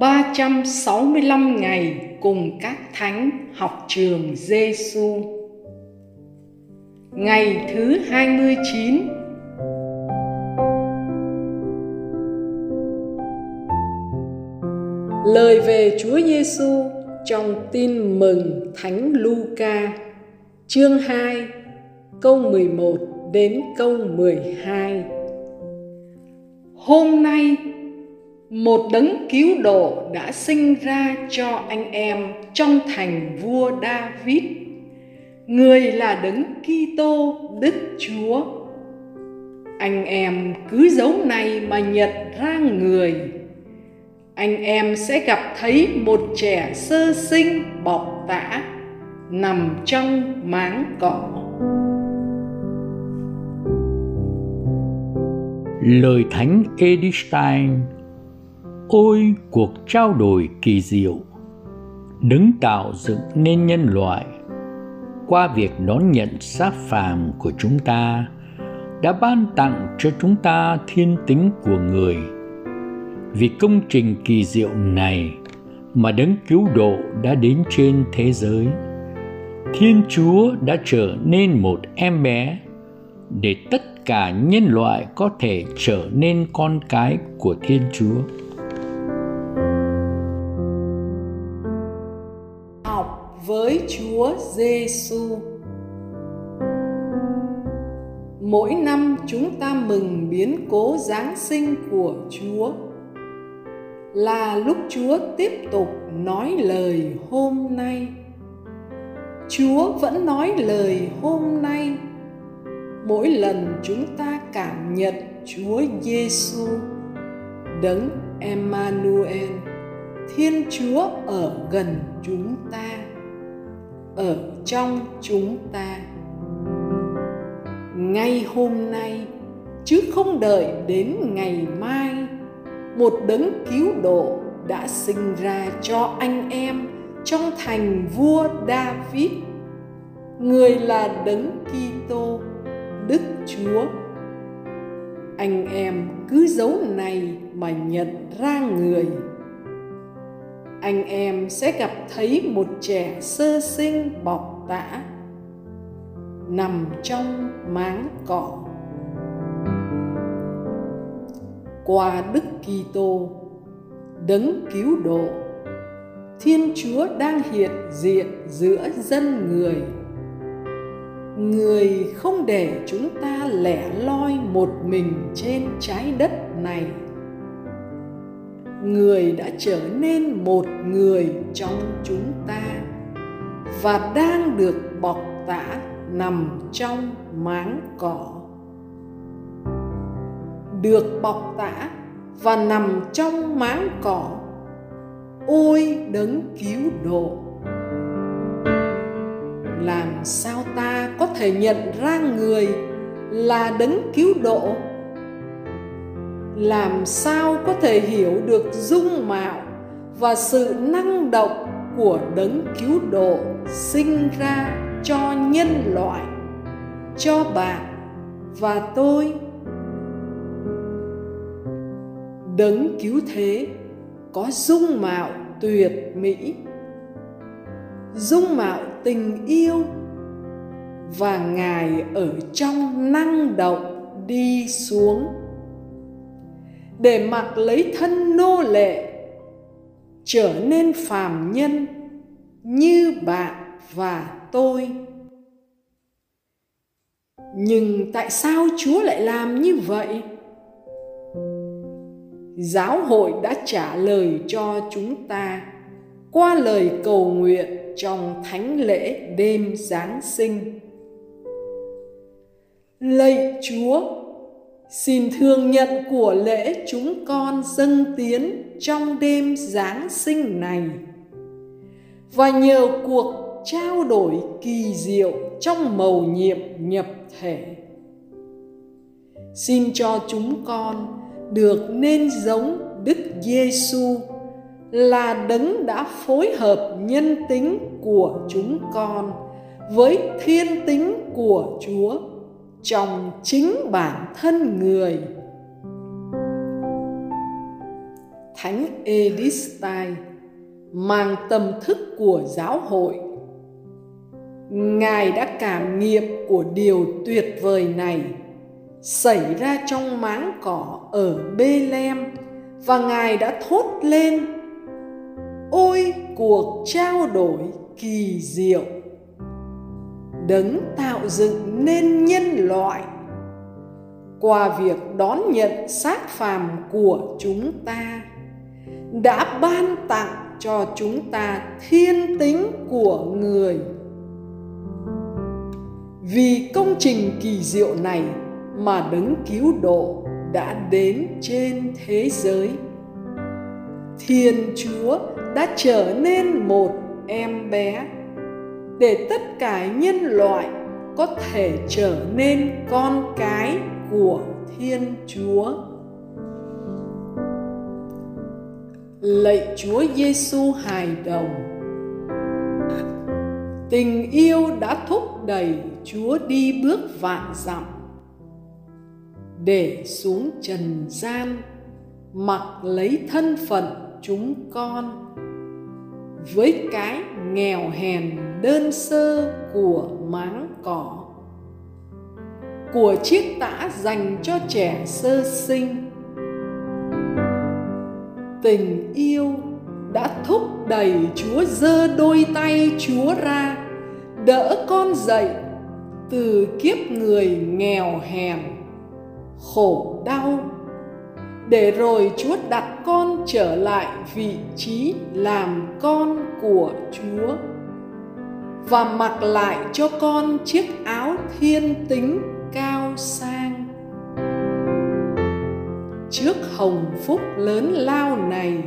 365 ngày cùng các thánh học trường Giêsu. Ngày thứ 29 Lời về Chúa Giêsu trong Tin mừng Thánh Luca, chương 2, câu 11 đến câu 12. Hôm nay một đấng cứu độ đã sinh ra cho anh em trong thành vua David. Người là đấng Kitô, Đức Chúa. Anh em cứ dấu này mà nhận ra người. Anh em sẽ gặp thấy một trẻ sơ sinh bọc tã nằm trong máng cỏ. Lời Thánh Edith Stein Ôi cuộc trao đổi kỳ diệu. Đứng tạo dựng nên nhân loại. Qua việc đón nhận xác phàm của chúng ta, Đã ban tặng cho chúng ta thiên tính của người. Vì công trình kỳ diệu này Mà đấng cứu độ đã đến trên thế giới. Thiên Chúa đã trở nên một em bé Để tất cả nhân loại có thể trở nên con cái của Thiên Chúa. Với Chúa Giêsu. Mỗi năm chúng ta mừng biến cố Giáng sinh của Chúa là lúc Chúa tiếp tục nói lời hôm nay. Chúa vẫn nói lời hôm nay mỗi lần chúng ta cảm nhận Chúa Giêsu đấng Emmanuel, Thiên Chúa ở gần chúng ta ở trong chúng ta. Ngay hôm nay, chứ không đợi đến ngày mai, một đấng cứu độ đã sinh ra cho anh em trong thành vua David. Người là đấng Kitô, Đức Chúa. Anh em cứ dấu này mà nhận ra người anh em sẽ gặp thấy một trẻ sơ sinh bọc tã nằm trong máng cỏ. Qua đức kitô, đấng cứu độ, thiên chúa đang hiện diện giữa dân người. Người không để chúng ta lẻ loi một mình trên trái đất này người đã trở nên một người trong chúng ta và đang được bọc tả nằm trong máng cỏ. Được bọc tả và nằm trong máng cỏ, ôi đấng cứu độ. Làm sao ta có thể nhận ra người là đấng cứu độ? Làm sao có thể hiểu được dung mạo và sự năng động của đấng cứu độ sinh ra cho nhân loại, cho bạn và tôi? Đấng cứu thế có dung mạo tuyệt mỹ, dung mạo tình yêu và ngài ở trong năng động đi xuống để mặc lấy thân nô lệ, trở nên phàm nhân như bạn và tôi. Nhưng tại sao chúa lại làm như vậy? Giáo hội đã trả lời cho chúng ta qua lời cầu nguyện trong thánh lễ đêm giáng sinh. Lạy chúa Xin thương nhận của lễ chúng con dâng tiến trong đêm Giáng sinh này và nhờ cuộc trao đổi kỳ diệu trong mầu nhiệm nhập thể. Xin cho chúng con được nên giống Đức Giêsu là đấng đã phối hợp nhân tính của chúng con với thiên tính của Chúa trong chính bản thân người Thánh Edistai mang tâm thức của giáo hội. Ngài đã cảm nghiệm của điều tuyệt vời này xảy ra trong máng cỏ ở Bê-lem và Ngài đã thốt lên, Ôi cuộc trao đổi kỳ diệu Đấng tạo dựng nên nhân loại. Qua việc đón nhận xác phàm của chúng ta, đã ban tặng cho chúng ta thiên tính của người. Vì công trình kỳ diệu này mà đấng cứu độ đã đến trên thế giới. Thiên chúa đã trở nên một em bé để tất cả nhân loại có thể trở nên con cái của thiên chúa. Lạy chúa giêsu hài đồng. Tình yêu đã thúc đẩy chúa đi bước vạn dặm, để xuống trần gian, mặc lấy thân phận chúng con với cái nghèo hèn đơn sơ của máng cỏ, của chiếc tã dành cho trẻ sơ sinh. Tình yêu đã thúc đẩy chúa giơ đôi tay chúa ra, đỡ con dậy từ kiếp người nghèo hèn, khổ đau, để rồi chúa đặt con trở lại vị trí làm con của chúa và mặc lại cho con chiếc áo thiên tính cao sang. Trước hồng phúc lớn lao này,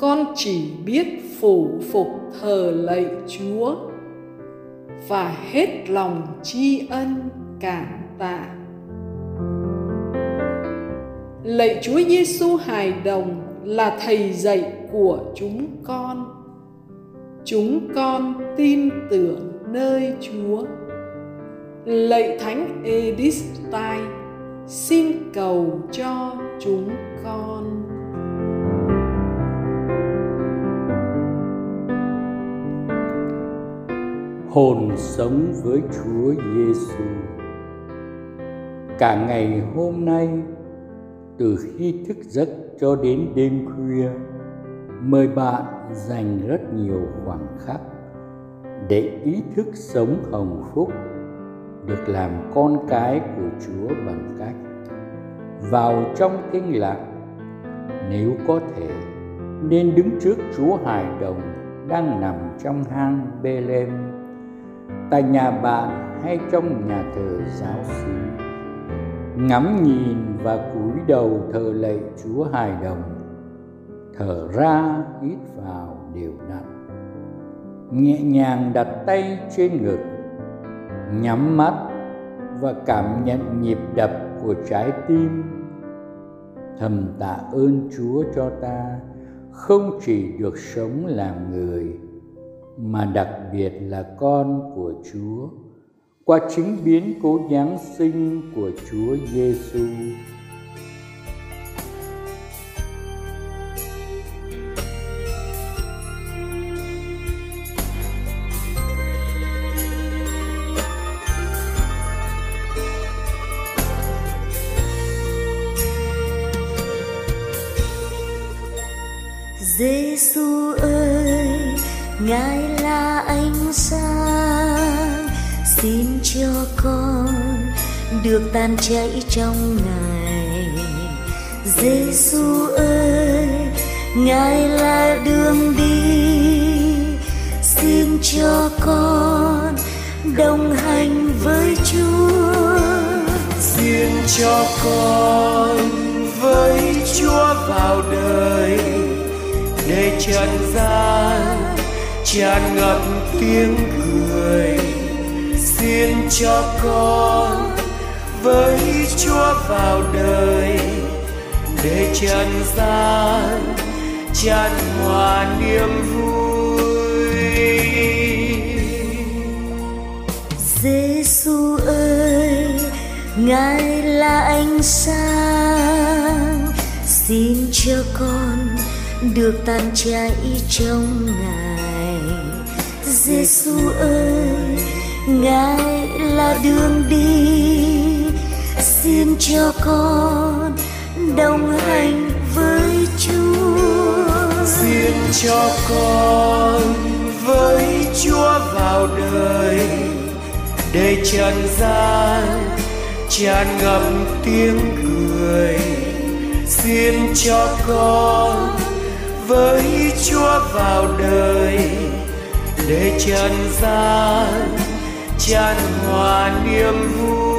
con chỉ biết phủ phục thờ lạy chúa và hết lòng tri ân, cảm tạ. Lạy chúa giêsu hài đồng là thầy dạy của chúng con chúng con tin tưởng nơi chúa lạy thánh Edistai, xin cầu cho chúng con hồn sống với Chúa Giêsu. Cả ngày hôm nay, từ khi thức giấc cho đến đêm khuya, mời bạn dành rất nhiều khoảng khắc để ý thức sống hồng phúc được làm con cái của Chúa bằng cách vào trong thinh lặng. Nếu có thể nên đứng trước Chúa hài đồng đang nằm trong hang Bethlehem tại nhà bạn hay trong nhà thờ giáo xứ, ngắm nhìn và cúi đầu thờ lạy Chúa hài đồng thở ra hít vào đều đặn. Nhẹ nhàng đặt tay trên ngực, nhắm mắt và cảm nhận nhịp đập của trái tim. Thầm tạ ơn chúa cho ta, không chỉ được sống làm người, mà đặc biệt là con của chúa. Qua chính biến cố giáng sinh của chúa giêsu Giêsu ơi, Ngài là ánh sáng, xin cho con được tan chảy trong Ngài. Giêsu ơi, Ngài là đường đi, xin cho con đồng hành với Chúa. Xin cho con với Chúa vào đời để trần gian tràn ngập tiếng cười, xin cho con với chúa vào đời. Để trần gian tràn hòa niềm vui. Giêsu ơi, ngài là ánh sáng, xin cho con được tan chảy trong ngài Giêsu ơi, ngài là đường đi. Xin cho con đồng hành với Chúa. Xin cho con với Chúa vào đời. Để trần gian, tràn ngập tiếng cười. Xin cho con vào đời. Để trần gian tràn hòa niềm vui.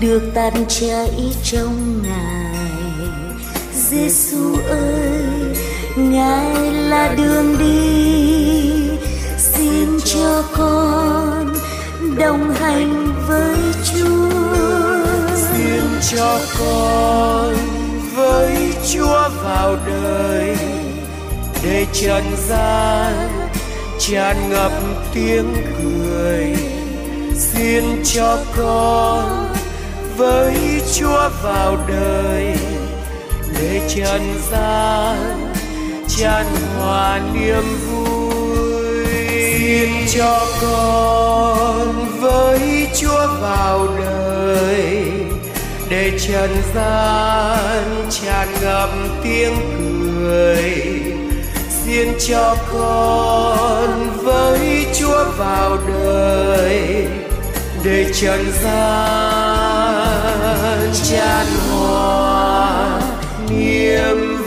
Được tan chảy trong Ngài. Giêsu ơi, Ngài là đường đi, xin cho con đồng hành với Chúa. xin cho con với Chúa vào đời để trần gian tràn ngập tiếng cười xin cho con với Chúa vào đời. Để trần gian, tràn hòa niềm vui. Xin cho con với Chúa vào đời. Để trần gian, tràn ngập tiếng cười. Xin cho con với Chúa vào đời. Để trần gian chát hòa niềm